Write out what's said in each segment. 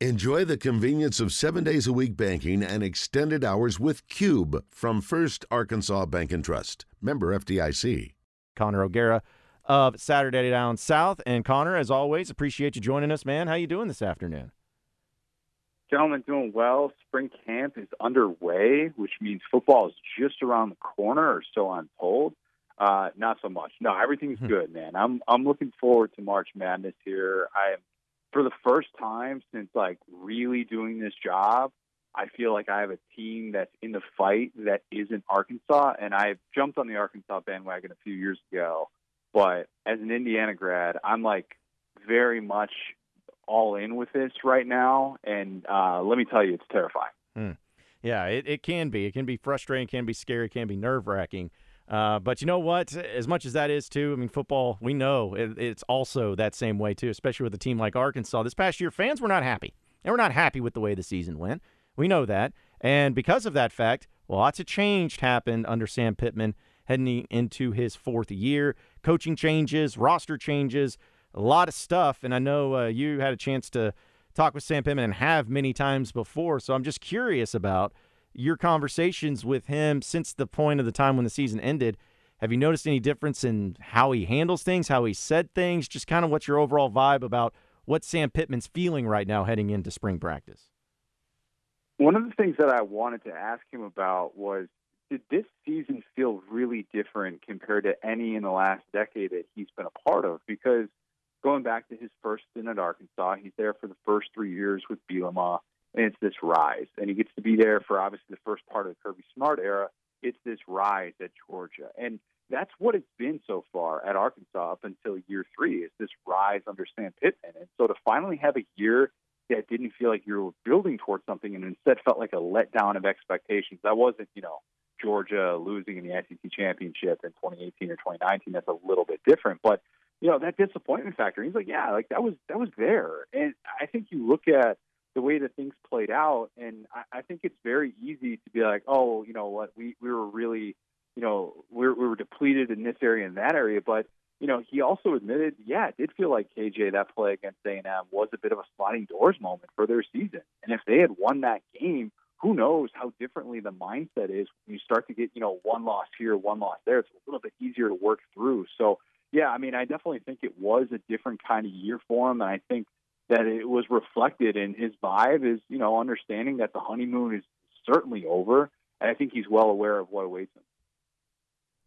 Enjoy the convenience of seven days a week banking and extended hours with Cube from First Arkansas Bank and Trust. Member FDIC. Connor O'Gara of Saturday Down South. And Connor, as always, appreciate you joining us, man. How you doing this afternoon? Gentlemen, doing well. Spring camp is underway, which means football is just around the corner, or so I'm told. Uh, not so much. No, everything's Hmm. good, man. I'm I'm looking forward to March Madness here. I am for the first time since like really doing this job. I feel like I have a team that's in the fight that isn't Arkansas, and I jumped on the Arkansas bandwagon a few years ago. But as an Indiana grad, I'm like very much all in with this right now, and uh, let me tell you, it's terrifying. Yeah, it, it can be. It can be frustrating, can be scary, can be nerve wracking. Uh, but you know what? As much as that is too, I mean, football, we know it, it's also that same way too, especially with a team like Arkansas. This past year, fans were not happy. They were not happy with the way the season went. We know that. And because of that fact, lots of change happened under Sam Pittman heading into his fourth year. Coaching changes, roster changes, a lot of stuff. And I know uh, you had a chance to talk with Sam Pittman and have many times before. So I'm just curious about your conversations with him since the point of the time when the season ended. Have you noticed any difference in how he handles things, how he said things, just kind of what's your overall vibe about what Sam Pittman's feeling right now heading into spring practice? One of the things that I wanted to ask him about was did this season feel really different compared to any in the last decade that he's been a part of? Because going back to his first stint at Arkansas, he's there for the first three years with Bielema, and it's this rise. And he gets to be there for obviously the first part of the Kirby Smart era. It's this rise at Georgia. And that's what it's been so far at Arkansas up until year three, is this rise under Sam Pittman. And so to finally have a year that didn't feel like you were building towards something and instead felt like a letdown of expectations. That wasn't, you know, Georgia losing in the SEC championship in 2018 or 2019. That's a little bit different, but you know that disappointment factor. He's like, yeah, like that was that was there, and I think you look at the way that things played out, and I, I think it's very easy to be like, oh, you know what, we we were really, you know, we were, we were depleted in this area and that area, but you know, he also admitted, yeah, it did feel like KJ that play against A&M was a bit of a sliding doors moment for their season. And if they had won that game, who knows how differently the mindset is when you start to get, you know, one loss here, one loss there. It's a little bit easier to work through. So, yeah, I mean, I definitely think it was a different kind of year for him. And I think that it was reflected in his vibe is, you know, understanding that the honeymoon is certainly over. And I think he's well aware of what awaits him.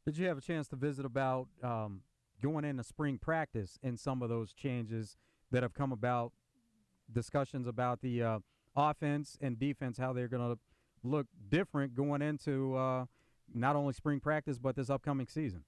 Did you have a chance to visit about um, going into spring practice and some of those changes that have come about? Discussions about the uh, offense and defense, how they're going to look different going into uh, not only spring practice but this upcoming season.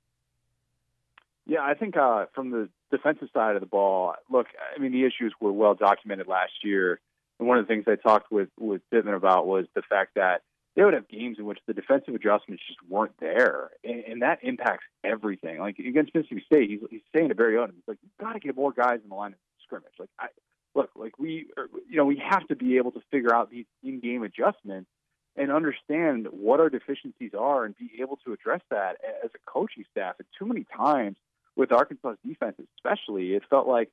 Yeah, I think uh, from the defensive side of the ball, look, I mean, the issues were well documented last year. And one of the things I talked with with Pittman about was the fact that they would have games in which the defensive adjustments just weren't there, and, and that impacts everything. Like against Mississippi State, he's, he's saying it very open. He's like, "You've got to get more guys in the line of scrimmage." Like, I, look, like we, are, you know, we have to be able to figure out these in-game adjustments and understand what our deficiencies are, and be able to address that as a coaching staff. And too many times with Arkansas's defense, especially, it felt like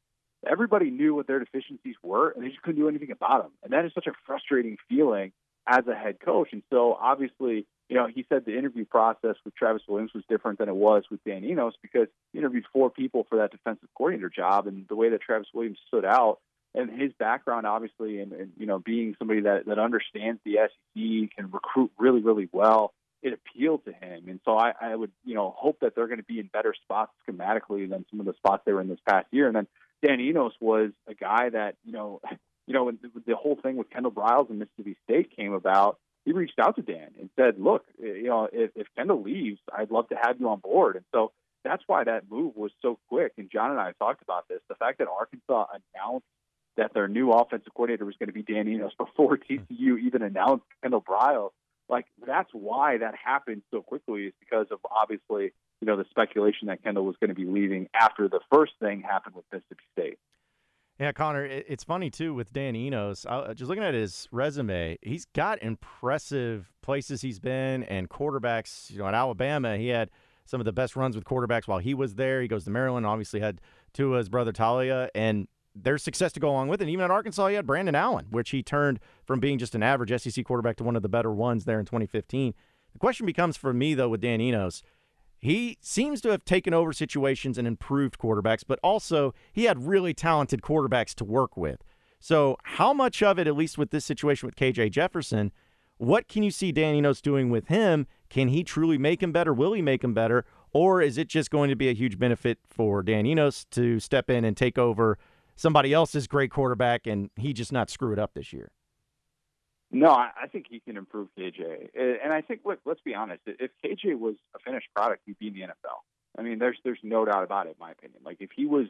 everybody knew what their deficiencies were, and they just couldn't do anything about them. And that is such a frustrating feeling as a head coach. And so, obviously, you know, he said the interview process with Travis Williams was different than it was with Dan Enos because he interviewed four people for that defensive coordinator job, and the way that Travis Williams stood out and his background, obviously, and, and you know, being somebody that that understands the SEC, can recruit really, really well. It appealed to him, and so I, I would, you know, hope that they're going to be in better spots schematically than some of the spots they were in this past year. And then Dan Enos was a guy that, you know, you know, when the whole thing with Kendall Briles and Mississippi State came about, he reached out to Dan and said, "Look, eh, you know, if, if Kendall leaves, I'd love to have you on board." And so that's why that move was so quick. And John and I talked about this: the fact that Arkansas announced that their new offensive coordinator was going to be Dan Enos before TCU even announced Kendall Briles. Like that's why that happened so quickly is because of obviously you know the speculation that Kendall was going to be leaving after the first thing happened with Mississippi State. Yeah, Connor, it's funny too with Dan Enos. Just looking at his resume, he's got impressive places he's been and quarterbacks. You know, at Alabama, he had some of the best runs with quarterbacks while he was there. He goes to Maryland, obviously had Tua's brother Taulia, and there's success to go along with it. And even at Arkansas, he had Brandon Allen, which he turned from being just an average SEC quarterback to one of the better ones there in 2015. The question becomes for me, though, with Dan Enos, he seems to have taken over situations and improved quarterbacks, but also he had really talented quarterbacks to work with. So, how much of it, at least with this situation with KJ Jefferson, what can you see Dan Enos doing with him? Can he truly make him better? Will he make him better? Or is it just going to be a huge benefit for Dan Enos to step in and take over somebody else's great quarterback and he just not screw it up this year? No, I think he can improve KJ, and I think look, let's be honest. If KJ was a finished product, he'd be in the NFL. I mean, there's there's no doubt about it. In my opinion, like if he was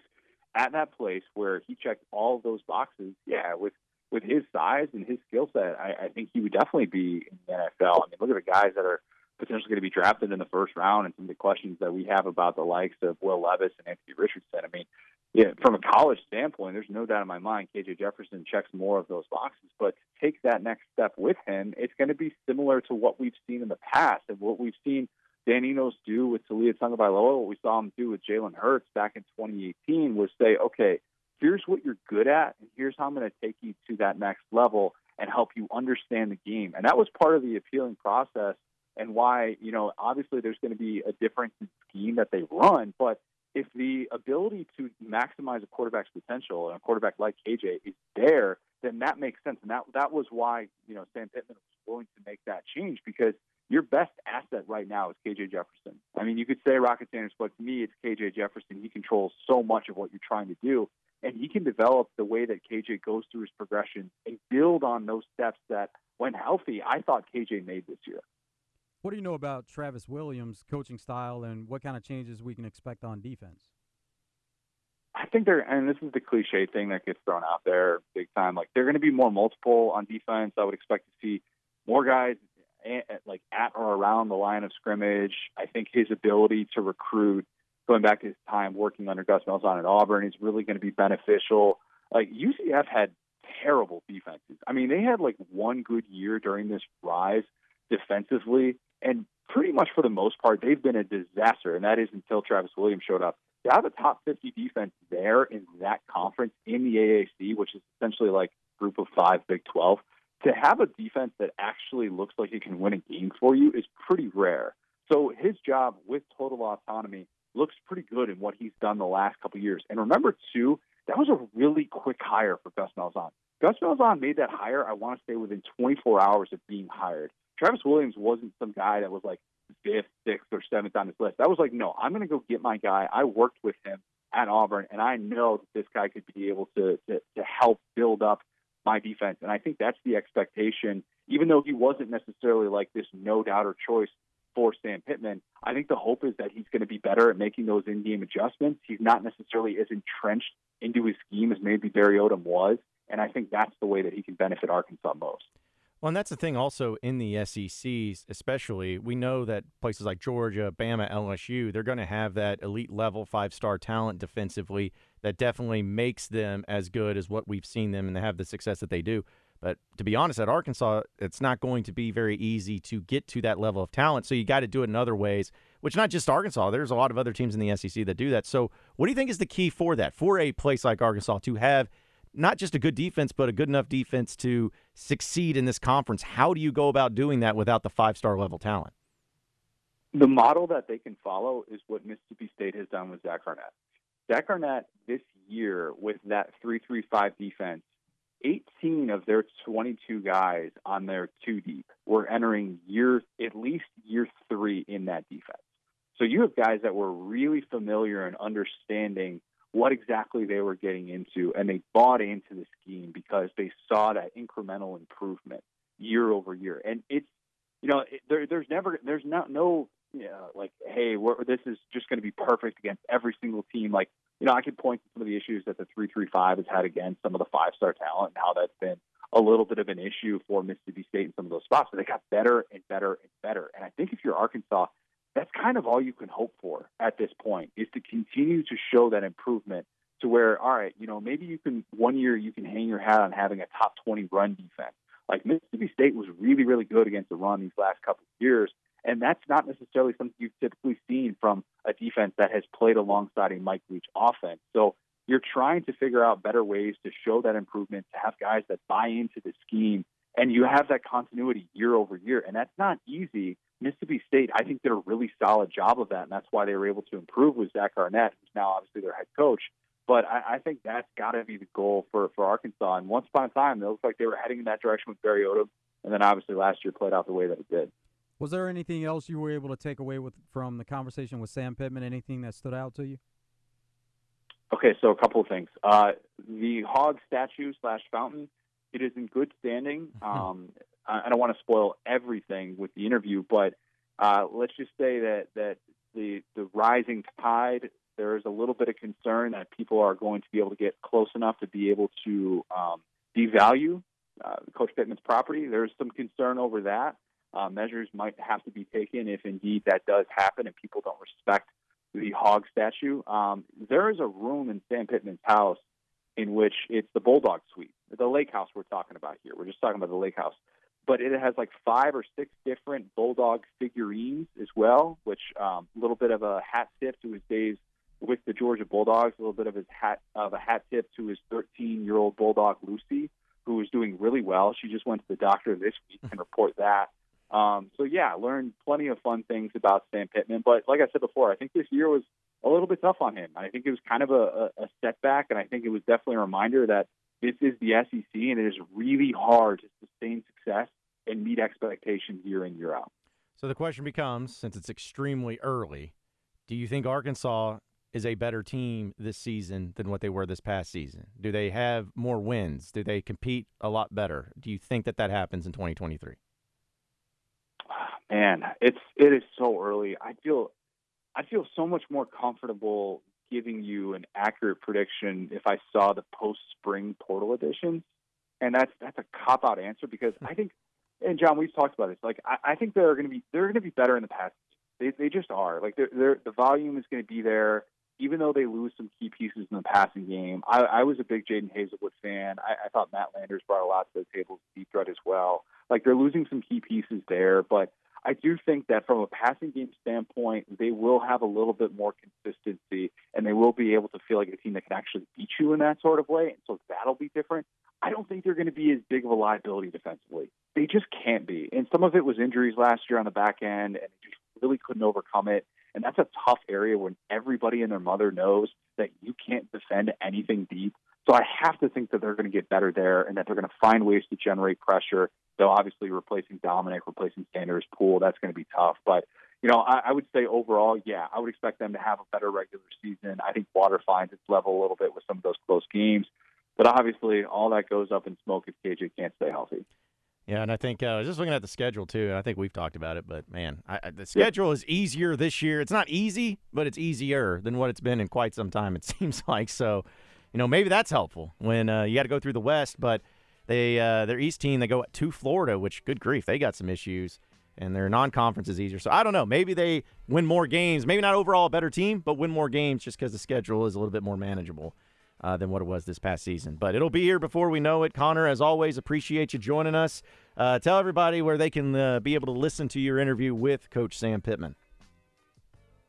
at that place where he checked all those boxes, yeah, with with his size and his skill set, I, I think he would definitely be in the NFL. I mean, look at the guys that are potentially going to be drafted in the first round, and some of the questions that we have about the likes of Will Levis and Anthony Richardson. I mean, yeah, from a college standpoint, there's no doubt in my mind KJ Jefferson checks more of those boxes. But to take that next step with him, it's going to be similar to what we've seen in the past and what we've seen Dan Enos do with Taulia Tagovailoa, what we saw him do with Jalen Hurts back in 2018 was say, okay, here's what you're good at, and here's how I'm going to take you to that next level and help you understand the game. And that was part of the appealing process and why, you know, obviously there's going to be a difference in scheme that they run, but if the ability to maximize a quarterback's potential and a quarterback like KJ is there, then that makes sense. And that that was why you know Sam Pittman was willing to make that change because your best asset right now is KJ Jefferson. I mean, you could say Rocket Sanders, but to me, it's KJ Jefferson. He controls so much of what you're trying to do, and he can develop the way that KJ goes through his progression and build on those steps that, when healthy, I thought KJ made this year. What do you know about Travis Williams' coaching style and what kind of changes we can expect on defense? I think they're, and this is the cliche thing that gets thrown out there big time. Like they're going to be more multiple on defense. I would expect to see more guys at, like at or around the line of scrimmage. I think his ability to recruit, going back to his time working under Gus Malzahn at Auburn, is really going to be beneficial. Like UCF had terrible defenses. I mean, they had like one good year during this rise defensively, and pretty much for the most part, they've been a disaster. And that is until Travis Williams showed up. To have a top 50 defense there in that conference in the AAC, which is essentially like group of five Big 12, to have a defense that actually looks like it can win a game for you is pretty rare. So his job with total autonomy looks pretty good in what he's done the last couple years. And remember, too, that was a really quick hire for Gus Malzahn. Gus Malzahn made that hire, I want to say, within 24 hours of being hired. Travis Williams wasn't some guy that was like fifth, sixth, or seventh on his list. I was like, no, I'm going to go get my guy. I worked with him at Auburn, and I know that this guy could be able to, to, to help build up my defense. And I think that's the expectation, even though he wasn't necessarily like this no doubter choice for Sam Pittman. I think the hope is that he's going to be better at making those in game adjustments. He's not necessarily as entrenched into his scheme as maybe Barry Odom was. And I think that's the way that he can benefit Arkansas most. Well, and that's the thing also in the SECs, especially, we know that places like Georgia, Bama, LSU, they're going to have that elite level five star talent defensively that definitely makes them as good as what we've seen them and they have the success that they do. But to be honest, at Arkansas, it's not going to be very easy to get to that level of talent. So you got to do it in other ways, which not just Arkansas, there's a lot of other teams in the SEC that do that. So what do you think is the key for that, for a place like Arkansas to have not just a good defense, but a good enough defense to succeed in this conference. How do you go about doing that without the five star level talent? The model that they can follow is what Mississippi State has done with Zach Arnett. Zach Arnett this year with that 3-3-5 defense, 18 of their 22 guys on their two deep were entering year at least year three in that defense. So you have guys that were really familiar and understanding what exactly they were getting into, and they bought into the scheme because they saw that incremental improvement year over year. And it's you know it, there, there's never there's not no you know, like hey this is just going to be perfect against every single team. Like you know I could point to some of the issues that the three three five has had against some of the five star talent and how that's been a little bit of an issue for Mississippi State in some of those spots. But they got better and better and better. And I think if you're Arkansas, that's kind of all you can hope for at this point is to continue to show that improvement to where, all right, you know, maybe you can one year you can hang your hat on having a top 20 run defense. Like Mississippi State was really, really good against the run these last couple of years. And that's not necessarily something you've typically seen from a defense that has played alongside a Mike Leach offense. So you're trying to figure out better ways to show that improvement, to have guys that buy into the scheme, and you have that continuity year over year. And that's not easy. Mississippi State, I think, did a really solid job of that, and that's why they were able to improve with Zach Arnett, who's now obviously their head coach. But I, I think that's got to be the goal for, for Arkansas. And once upon a time, it looked like they were heading in that direction with Barry Odom, and then obviously last year played out the way that it did. Was there anything else you were able to take away with from the conversation with Sam Pittman? Anything that stood out to you? Okay, so a couple of things. Uh, the hog statue slash fountain, it is in good standing. Um, I don't want to spoil everything with the interview, but uh, let's just say that that the the rising tide, there is a little bit of concern that people are going to be able to get close enough to be able to um, devalue uh, Coach Pittman's property. There's some concern over that. Uh, measures might have to be taken if indeed that does happen and people don't respect the hog statue. Um, there is a room in Sam Pittman's house in which it's the Bulldog Suite, the lake house we're talking about here. We're just talking about the lake house. But it has like five or six different Bulldog figurines as well, which um a um, little bit of a hat tip to his days with the Georgia Bulldogs, a little bit of his hat of a hat tip to his 13 year old Bulldog Lucy, who is doing really well. She just went to the doctor this week and report that. Um, so yeah, learned plenty of fun things about Sam Pittman. But like I said before, I think this year was a little bit tough on him. I think it was kind of a, a setback, and I think it was definitely a reminder that this is the SEC, and it is really hard to sustain success and meet expectations year in year out. So the question becomes, since it's extremely early, do you think Arkansas is a better team this season than what they were this past season? Do they have more wins? Do they compete a lot better? Do you think that that happens in 2023? Man, it's it is so early. I feel I feel so much more comfortable giving you an accurate prediction if I saw the post spring portal edition. And that's that's a cop out answer because I think and John, we've talked about this. Like I, I think they're gonna be they're gonna be better in the past. They they just are. Like they're, they're the volume is gonna be there even though they lose some key pieces in the passing game, I, I was a big Jadon Haselwood fan. I, I thought Matt Landers brought a lot to the table, deep threat as well. Like they're losing some key pieces there, but I do think that from a passing game standpoint, they will have a little bit more consistency and they will be able to feel like a team that can actually beat you in that sort of way. And so that'll be different. I don't think they're going to be as big of a liability defensively. They just can't be. And some of it was injuries last year on the back end, and they just really couldn't overcome it. And that's a tough area when everybody and their mother knows that you can't defend anything deep. So I have to think that they're going to get better there and that they're going to find ways to generate pressure. Though obviously replacing Domineck, replacing Sanders Pool, that's going to be tough. But you know, I, I would say overall, yeah, I would expect them to have a better regular season. I think water finds its level a little bit with some of those close games. But obviously, all that goes up in smoke if KJ can't stay healthy. Yeah, and I think uh, I was just looking at the schedule too, and I think we've talked about it. But man, I, I, the schedule is easier this year. It's not easy, but it's easier than what it's been in quite some time. It seems like so. You know, maybe that's helpful when uh, you got to go through the West, but they uh, their East team they go to Florida, which good grief, they got some issues, and their non-conference is easier. So I don't know. Maybe they win more games. Maybe not overall a better team, but win more games just because the schedule is a little bit more manageable uh, than what it was this past season. But it'll be here before we know it. Connor, as always, appreciate you joining us. Uh, tell everybody where they can uh, be able to listen to your interview with Coach Sam Pittman.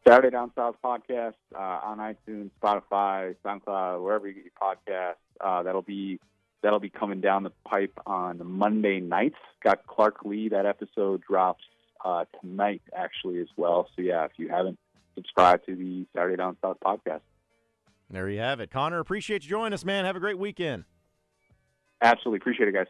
Saturday Down South podcast uh, on iTunes, Spotify, SoundCloud, wherever you get your podcasts. Uh, that'll be that'll be coming down the pipe on Monday nights. Got Clark Lea. That episode drops uh, tonight, actually, as well. So yeah, if you haven't subscribed to the Saturday Down South podcast. There you have it. Connor, appreciate you joining us, man. Have a great weekend. Absolutely. Appreciate it, guys.